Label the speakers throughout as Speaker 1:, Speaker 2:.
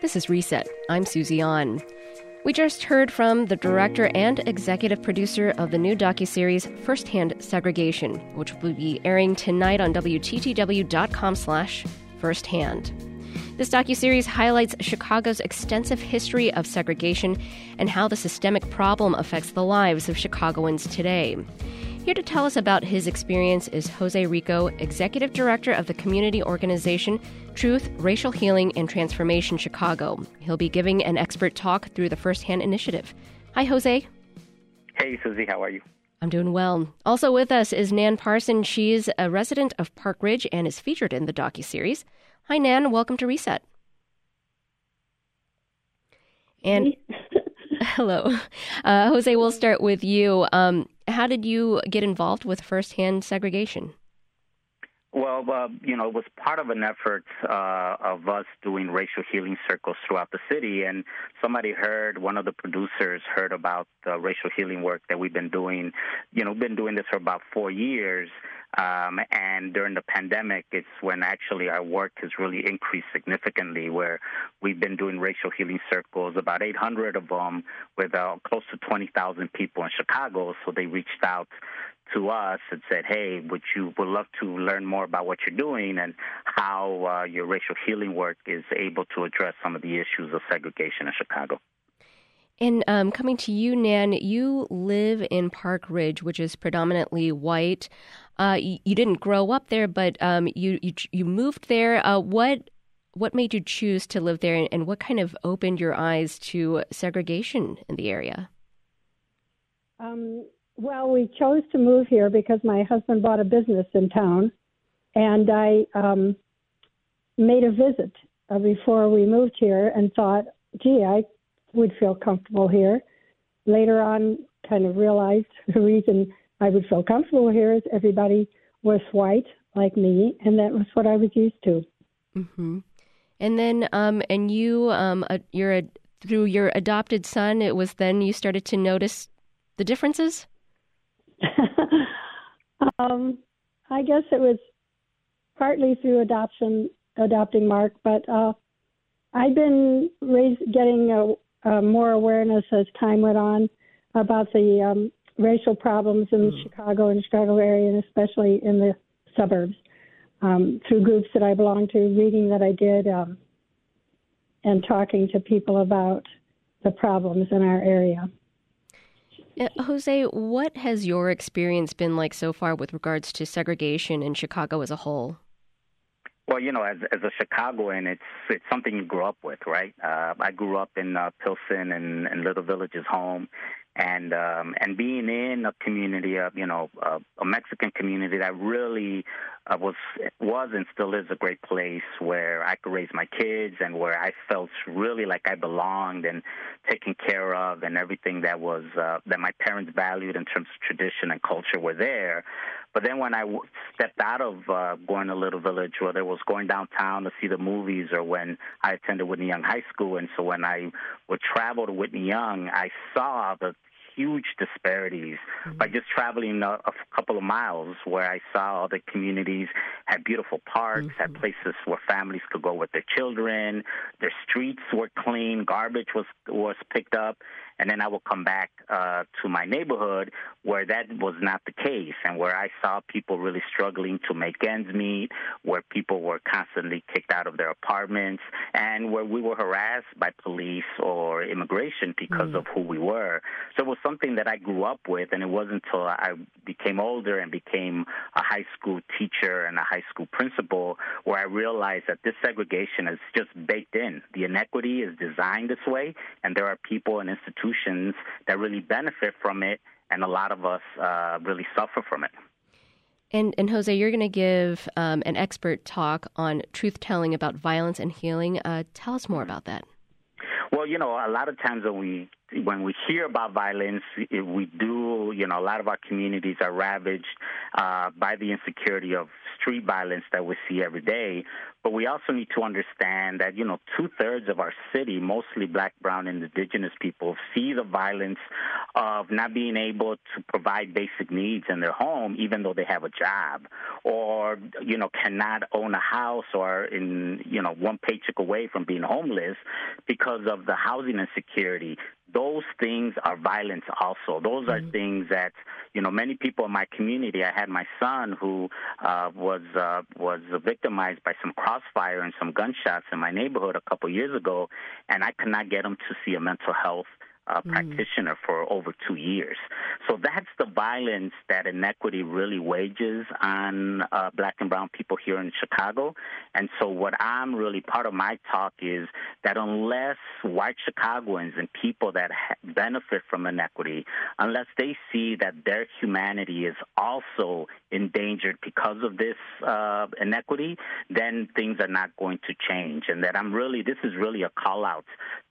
Speaker 1: This is Reset. I'm Susie An. We just heard from the director and executive producer of the new docuseries Firsthand Segregation, which will be airing tonight on WTTW.com slash firsthand. This docuseries highlights Chicago's extensive history of segregation and how the systemic problem affects the lives of Chicagoans today. Here to tell us about his experience is Jose Rico, Executive Director of the community organization Truth, Racial Healing, and Transformation Chicago. He'll be giving an expert talk through the Firsthand Initiative. Hi, Jose.
Speaker 2: Hey, Susie, how are you?
Speaker 1: I'm doing well. Also with us is Nan Parson. She's a resident of Park Ridge and is featured in the docu-series. Hi, Nan. Welcome to Reset. And hello, uh, Jose. We'll start with you. Um, how did you get involved with firsthand segregation?
Speaker 2: Well, uh, you know, it was part of an effort uh, of us doing racial healing circles throughout the city, and somebody heard one of the producers heard about the racial healing work that we've been doing. You know, been doing this for about four years, um, and during the pandemic, it's when actually our work has really increased significantly. Where we've been doing racial healing circles, about 800 of them, with uh, close to 20,000 people in Chicago. So they reached out to us and said, "Hey, would you would love to learn more about what you're doing and how uh, your racial healing work is able to address some of the issues of segregation in Chicago."
Speaker 1: And um, coming to you, Nan, you live in Park Ridge, which is predominantly white. Uh, you, you, didn't grow up there, but um, you, you, you moved there. Uh, what what made you choose to live there, and, and what kind of opened your eyes to segregation in the area?
Speaker 3: Um, well, we chose to move here because my husband bought a business in town, and I um, made a visit uh, before we moved here and thought, gee, I would feel comfortable here. Later on, kind of realized the reason I would feel comfortable here is everybody was white like me, and that was what I was used to.
Speaker 1: Mm-hmm. And then, um, and you, um, you're a, through your adopted son. It was then you started to notice the differences.
Speaker 3: um, I guess it was partly through adoption, adopting Mark, but uh, I've been raised, getting a, uh, more awareness as time went on about the um, racial problems in mm. Chicago and Chicago area, and especially in the suburbs, um, through groups that I belong to, reading that I did, um, and talking to people about the problems in our area.
Speaker 1: Uh, Jose, what has your experience been like so far with regards to segregation in Chicago as a whole?
Speaker 2: Well, you know, as as a Chicagoan, it's it's something you grew up with, right? Uh, I grew up in uh, Pilsen and, and Little Villages home, and um, and being in a community of you know uh, a Mexican community that really uh, was was and still is a great place where I could raise my kids and where I felt really like I belonged and taken care of and everything that was uh, that my parents valued in terms of tradition and culture were there. But then when I w- stepped out of uh, going to Little Village, whether it was going downtown to see the movies or when I attended Whitney Young High School, and so when I would travel to Whitney Young, I saw the huge disparities mm-hmm. by just traveling a, a, couple of miles where I saw the communities had beautiful parks, mm-hmm. had places where families could go with their children, their streets were clean, garbage was was picked up, and then I would come back uh, to my neighborhood where that was not the case, and where I saw people really struggling to make ends meet, where people were constantly kicked out of their apartments, and where we were harassed by police or immigration because mm. of who we were. So it was something that I grew up with, and it wasn't until I became older and became a high school teacher and a high school principal where I realized that this segregation is just baked in. The inequity is designed this way, and there are people and institutions institutions that really benefit from it, and a lot of us uh, really suffer from it.
Speaker 1: And, and Jose, you're going to give um, an expert talk on truth telling about violence and healing. Uh, tell us more about that.
Speaker 2: Well, you know, a lot of times when we when we hear about violence, we do, you know, a lot of our communities are ravaged uh, by the insecurity of street violence that we see every day. But we also need to understand that, you know, two thirds of our city, mostly black, brown, and indigenous people, see the violence of not being able to provide basic needs in their home, even though they have a job, or, you know, cannot own a house or in, you know, one paycheck away from being homeless because of the housing insecurity those things are violence also. Those are mm-hmm. things that you know many people in my community. I had my son who uh, was uh, was victimized by some crossfire and some gunshots in my neighborhood a couple years ago, and I could not get him to see a mental health uh, mm. practitioner for over two years. So that's the violence that inequity really wages on uh, black and brown people here in Chicago. And so, what I'm really part of my talk is that unless white Chicagoans and people that ha- benefit from inequity, unless they see that their humanity is also endangered because of this uh, inequity, then things are not going to change. And that I'm really, this is really a call out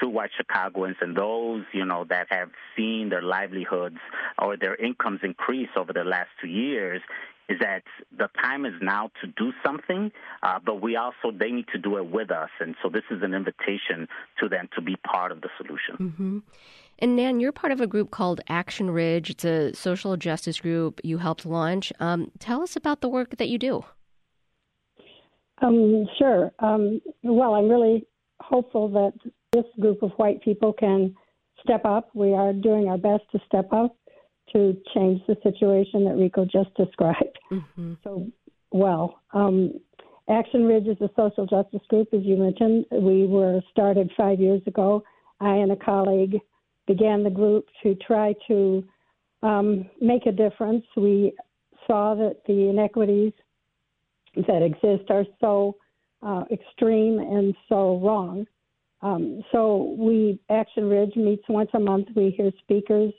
Speaker 2: to white Chicagoans and those, you know, that have seen their livelihoods or their incomes increase over the last two years is that the time is now to do something, uh, but we also they need to do it with us, and so this is an invitation to them to be part of the solution.
Speaker 1: Mm-hmm. And Nan, you're part of a group called Action Ridge. It's a social justice group you helped launch. Um, tell us about the work that you do.
Speaker 3: Um, sure. Um, well, I'm really hopeful that this group of white people can step up. We are doing our best to step up to change the situation that Rico just described mm-hmm. so well. Um, Action Ridge is a social justice group, as you mentioned. We were started five years ago. I and a colleague began the group to try to um, make a difference. We saw that the inequities that exist are so uh, extreme and so wrong. Um, so we Action Ridge meets once a month. We hear speakers.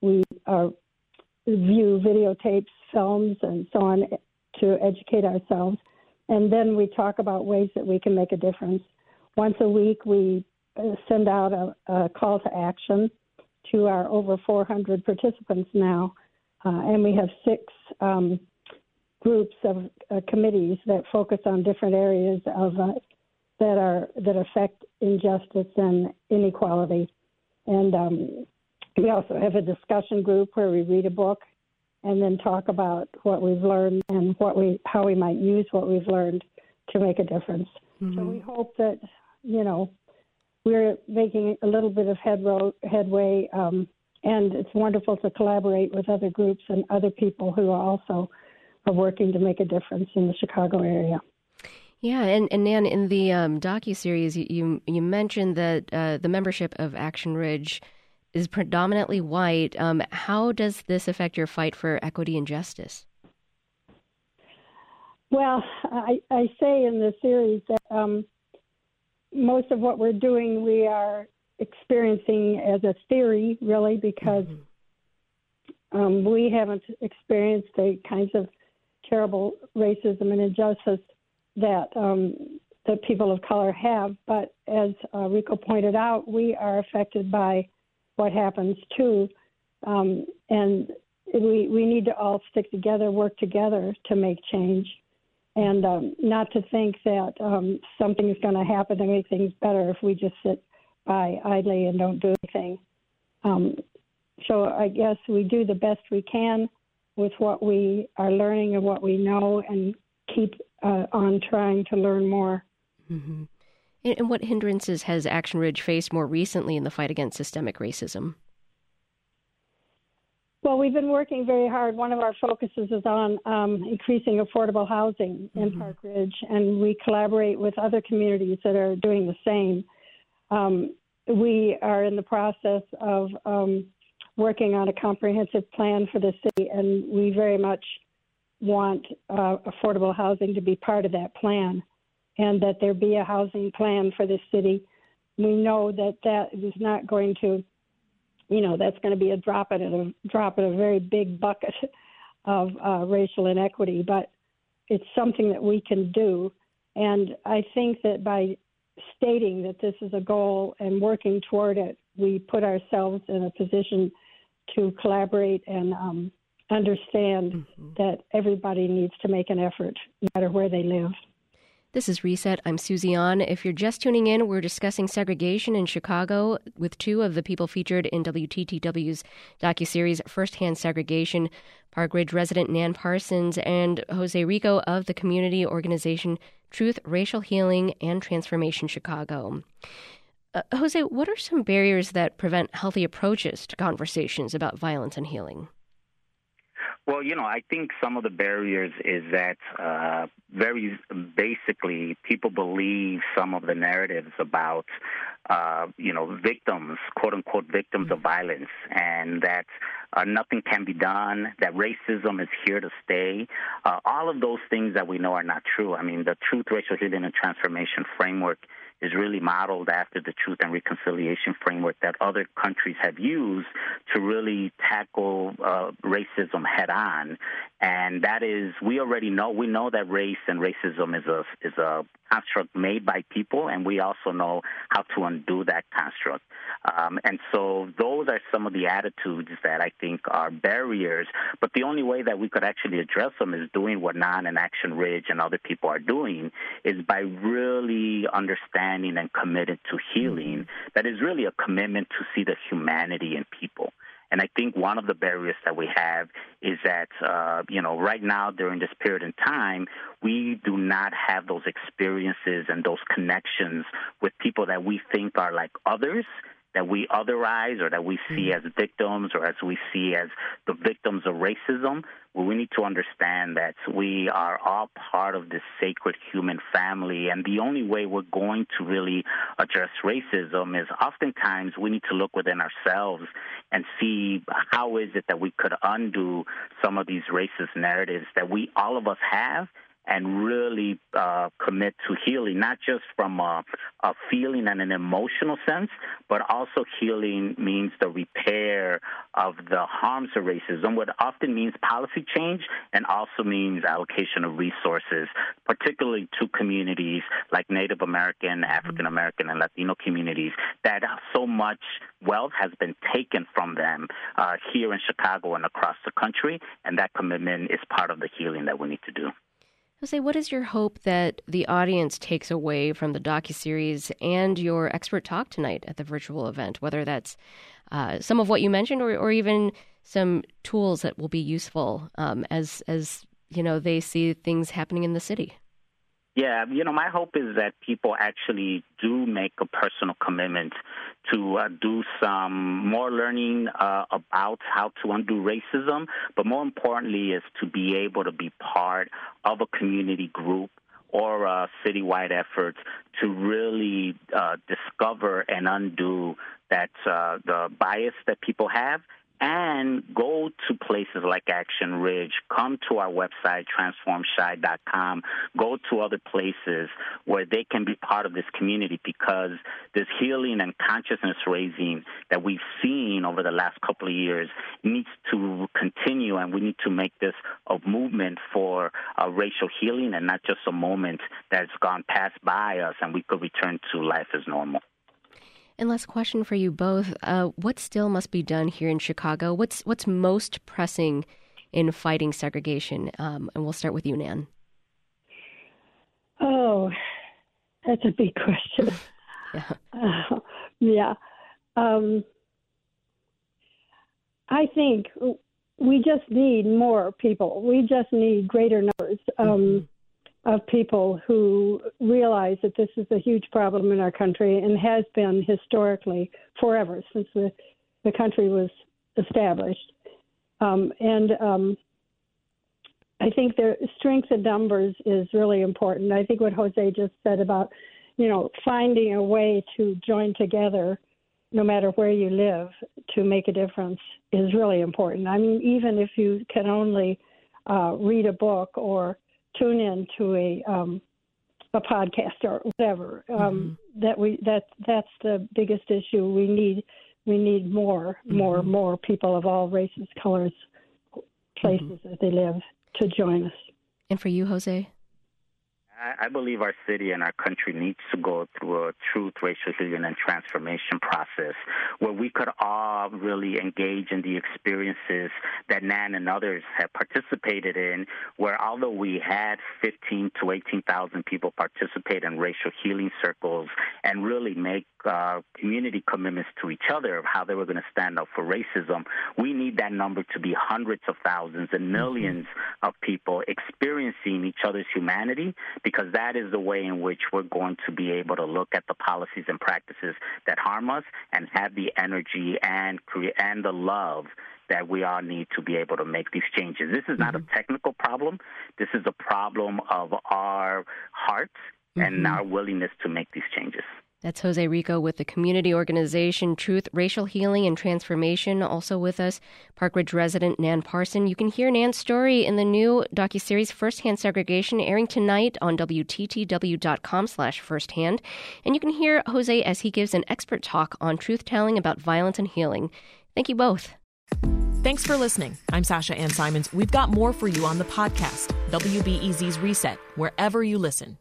Speaker 3: We uh, view videotapes, films, and so on to educate ourselves. And then we talk about ways that we can make a difference. Once a week, we uh, send out a, a call to action to our over 400 participants now, uh, and we have six um, groups of uh, committees that focus on different areas of uh, that are that affect injustice and inequality. And um, we also have a discussion group where we read a book and then talk about what we've learned and what we how we might use what we've learned to make a difference. Mm-hmm. So we hope that you know we're making a little bit of headro- headway, um, and it's wonderful to collaborate with other groups and other people who are also are working to make a difference in the Chicago area.
Speaker 1: Yeah, and, and Nan, in the um, docu series, you you mentioned that uh, the membership of Action Ridge is predominantly white. Um, how does this affect your fight for equity and justice?
Speaker 3: Well, I, I say in the series that um, most of what we're doing we are experiencing as a theory, really, because mm-hmm. um, we haven't experienced the kinds of terrible racism and injustice that um, that people of color have. But as uh, Rico pointed out, we are affected by what happens too, um, and we we need to all stick together, work together to make change and um, not to think that um, something is going to happen to make things better if we just sit by idly and don't do anything. Um, so I guess we do the best we can with what we are learning and what we know, and keep uh, on trying to learn more.
Speaker 1: Mm-hmm. And what hindrances has Action Ridge faced more recently in the fight against systemic racism?
Speaker 3: Well, we've been working very hard. One of our focuses is on um, increasing affordable housing in mm-hmm. Park Ridge, and we collaborate with other communities that are doing the same. Um, we are in the process of um, working on a comprehensive plan for the city, and we very much want uh, affordable housing to be part of that plan, and that there be a housing plan for the city. We know that that is not going to you know that's going to be a drop in a drop in a very big bucket of uh, racial inequity, but it's something that we can do. And I think that by stating that this is a goal and working toward it, we put ourselves in a position to collaborate and um, understand mm-hmm. that everybody needs to make an effort, no matter where they live.
Speaker 1: This is Reset. I'm Susie An. If you're just tuning in, we're discussing segregation in Chicago with two of the people featured in WTTW's docuseries Firsthand Segregation, Park Ridge resident Nan Parsons and Jose Rico of the community organization Truth, Racial Healing, and Transformation Chicago. Uh, Jose, what are some barriers that prevent healthy approaches to conversations about violence and healing?
Speaker 2: Well, you know, I think some of the barriers is that uh, very basically people believe some of the narratives about, uh, you know, victims, quote unquote, victims mm-hmm. of violence, and that uh, nothing can be done, that racism is here to stay. Uh, all of those things that we know are not true. I mean, the Truth, Racial Healing, and Transformation framework is really modeled after the truth and reconciliation framework that other countries have used to really tackle uh, racism head on. And that is, we already know, we know that race and racism is a, is a construct made by people, and we also know how to undo that construct. Um, and so those are some of the attitudes that I think are barriers. But the only way that we could actually address them is doing what Nan and Action Ridge and other people are doing is by really understanding and committed to healing. Mm-hmm. That is really a commitment to see the humanity in people. And I think one of the barriers that we have is that, uh, you know, right now during this period in time, we do not have those experiences and those connections with people that we think are like others that we otherize or that we see mm-hmm. as victims or as we see as the victims of racism, well, we need to understand that we are all part of this sacred human family. And the only way we're going to really address racism is oftentimes we need to look within ourselves and see how is it that we could undo some of these racist narratives that we, all of us have and really uh, commit to healing, not just from a, a, feeling and an emotional sense, but also healing means the repair of the harms of racism, what often means policy change and also means allocation of resources, particularly to communities like Native American, African American, and Latino communities that so much wealth has been taken from them uh, here in Chicago and across the country, and that commitment is part of the healing that we need to do.
Speaker 1: Jose, what is your hope that the audience takes away from the docuseries and your expert talk tonight at the virtual event? Whether that's uh, some of what you mentioned, or, or even some tools that will be useful um, as as you know they see things happening in the city.
Speaker 2: Yeah, you know, my hope is that people actually do make a personal commitment to uh, do some more learning uh, about how to undo racism, but more importantly, is to be able to be part of a community group or a citywide effort to really uh, discover and undo that uh, the bias that people have and go to places like Action Ridge. Come to our website, transformchi.com. Go to other places where they can be part of this community because this healing and consciousness raising that we've seen over the last couple of years needs to continue, and we need to make this a movement for racial healing and not just a moment that's gone past by us and we could return to life as normal.
Speaker 1: And last question for you both: uh, What still must be done here in Chicago? What's what's most pressing in fighting segregation? Um, and we'll start with you, Nan.
Speaker 3: Oh, that's a big question. yeah. Uh, yeah. Um, I think we just need more people. We just need greater numbers. Um, mm-hmm of people who realize that this is a huge problem in our country and has been historically forever since the, the country was established. Um, and um, I think the strength in numbers is really important. I think what Jose just said about, you know, finding a way to join together, no matter where you live, to make a difference is really important. I mean, even if you can only uh, read a book or tune in to a um, a podcast or whatever. Um, mm-hmm. That we that that's the biggest issue. We need we need more mm-hmm. more more people of all races, colors, places mm-hmm. that they live to join us.
Speaker 1: And for you, Jose.
Speaker 2: I believe our city and our country needs to go through a truth, racial healing, and transformation process where we could all really engage in the experiences that Nan and others have participated in, where although we had 15 to 18,000 people participate in racial healing circles and really make uh, community commitments to each other of how they were going to stand up for racism, we need that number to be hundreds of thousands and 1000000s mm-hmm. of people experiencing each other's humanity because that is the way in which we're going to be able to look at the policies and practices that harm us and have the energy and and the love that we all need to be able to make these changes. This is not mm-hmm. a technical problem. This is a problem of our hearts mm-hmm. and our willingness to make these changes.
Speaker 1: That's Jose Rico with the community organization Truth, Racial Healing, and Transformation. Also with us, Park Ridge resident Nan Parson. You can hear Nan's story in the new docuseries Firsthand Segregation, airing tonight on WTTW.com slash firsthand. And you can hear Jose as he gives an expert talk on truth-telling about violence and healing. Thank you both.
Speaker 4: Thanks for listening. I'm Sasha Ann Simons. We've got more for you on the podcast, WBEZ's Reset, wherever you listen.